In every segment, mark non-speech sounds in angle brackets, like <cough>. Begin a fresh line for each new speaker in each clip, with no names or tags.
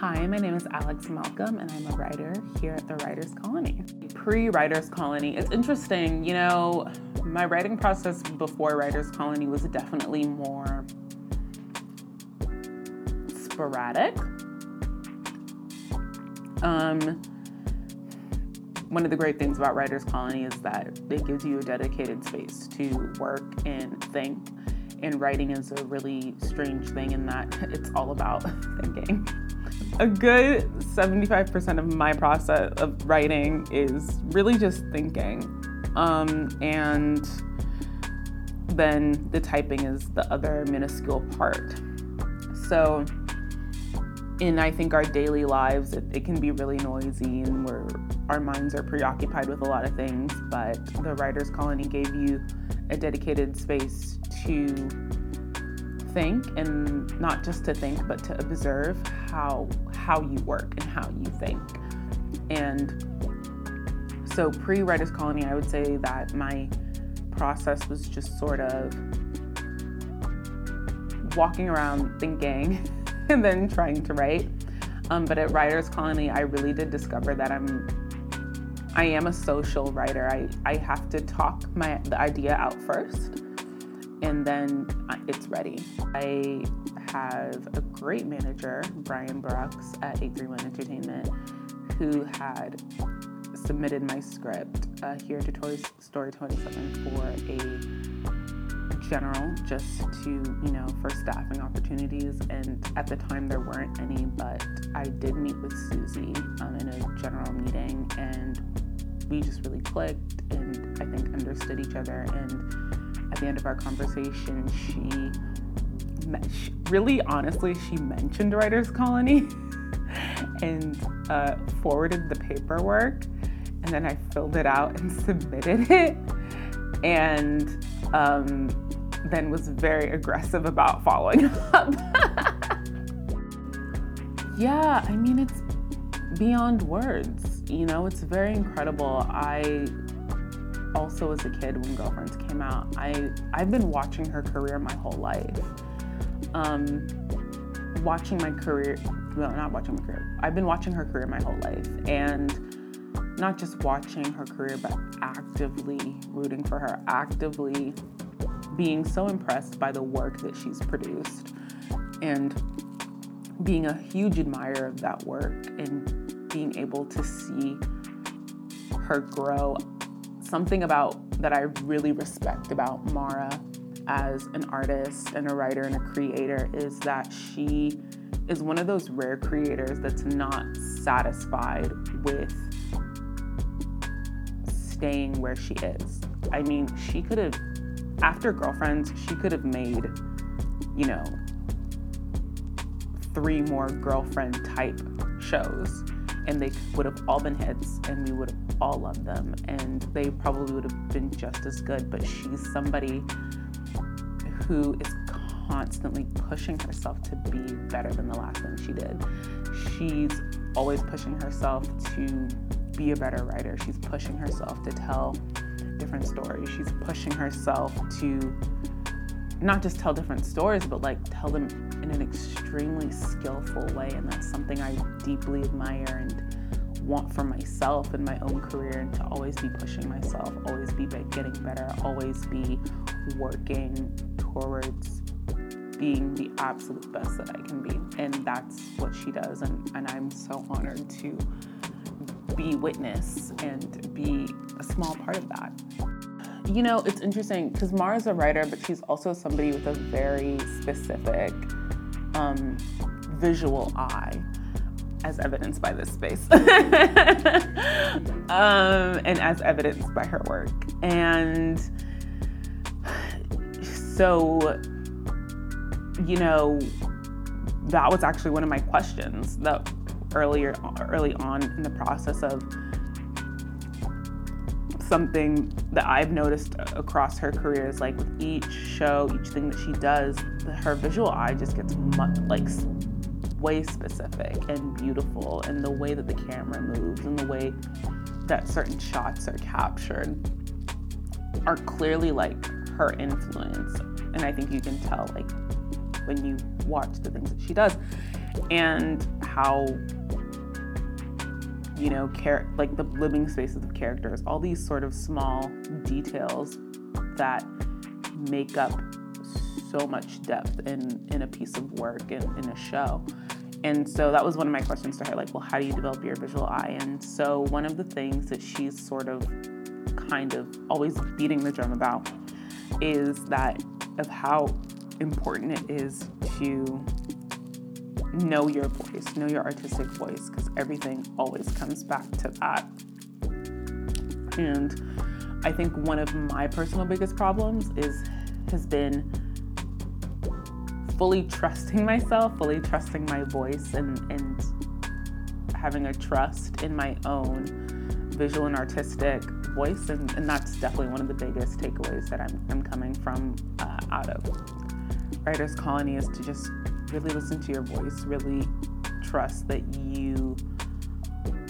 Hi, my name is Alex Malcolm, and I'm a writer here at the Writers Colony. Pre Writers Colony, it's interesting, you know, my writing process before Writers Colony was definitely more sporadic. Um, one of the great things about Writers Colony is that it gives you a dedicated space to work and think. And writing is a really strange thing in that <laughs> it's all about <laughs> thinking. A good 75% of my process of writing is really just thinking. Um, and then the typing is the other minuscule part. So, in I think our daily lives, it, it can be really noisy and we're our minds are preoccupied with a lot of things, but the Writers Colony gave you a dedicated space to think and not just to think, but to observe how how you work and how you think. And so pre Writers Colony, I would say that my process was just sort of walking around thinking <laughs> and then trying to write. Um, but at Writers Colony, I really did discover that I'm I am a social writer. I, I have to talk my the idea out first and then it's ready. I have a great manager, Brian Brooks at A31 Entertainment, who had submitted my script uh, here to Toy Story 27 for a general just to, you know, for staffing opportunities. And at the time, there weren't any, but I did meet with Susie um, in a general meeting and we just really clicked and I think understood each other. And at the end of our conversation, she, really honestly, she mentioned Writers Colony <laughs> and uh, forwarded the paperwork. And then I filled it out and <laughs> submitted it. And um, then was very aggressive about following <laughs> up. yeah, I mean, it's beyond words you know, it's very incredible. I also as a kid when Girlfriends came out, I I've been watching her career my whole life. Um, watching my career, well, not watching my career. I've been watching her career my whole life, and not just watching her career, but actively rooting for her, actively being so impressed by the work that she's produced, and being a huge admirer of that work and being able to see her grow. Something about that I really respect about Mara as an artist and a writer and a creator is that she is one of those rare creators that's not satisfied with staying where she is. I mean, she could have, after Girlfriends, she could have made, you know, three more girlfriend type shows and they would have all been hits and we would have all loved them. And they probably would have been just as good but she's somebody who is constantly pushing herself to be better than the last thing she did. She's always pushing herself to be a better writer. She's pushing herself to tell different stories. She's pushing herself to not just tell different stories but like tell them in an extremely skillful way and that's something i deeply admire and want for myself in my own career and to always be pushing myself, always be getting better, always be working towards being the absolute best that I can be. And that's what she does. And, and I'm so honored to be witness and be a small part of that. You know, it's interesting because Mara's a writer, but she's also somebody with a very specific um, visual eye as evidenced by this space <laughs> um, and as evidenced by her work. And so, you know, that was actually one of my questions that earlier early on in the process of something that I've noticed across her career is like with each show, each thing that she does, her visual eye just gets much, like way specific and beautiful and the way that the camera moves and the way that certain shots are captured are clearly like her influence. And i think you can tell like when you watch the things that she does and how you know, like the living spaces of characters, all these sort of small details that make up so much depth in, in a piece of work and in a show. And so that was one of my questions to her like, well, how do you develop your visual eye? And so one of the things that she's sort of kind of always beating the drum about is that of how important it is to know your voice, know your artistic voice, because everything always comes back to that. And I think one of my personal biggest problems is has been fully trusting myself, fully trusting my voice, and and having a trust in my own visual and artistic voice. And, and that's definitely one of the biggest takeaways that I'm, I'm coming from uh, out of Writers Colony is to just really listen to your voice, really trust that you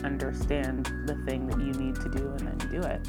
understand the thing that you need to do and then do it.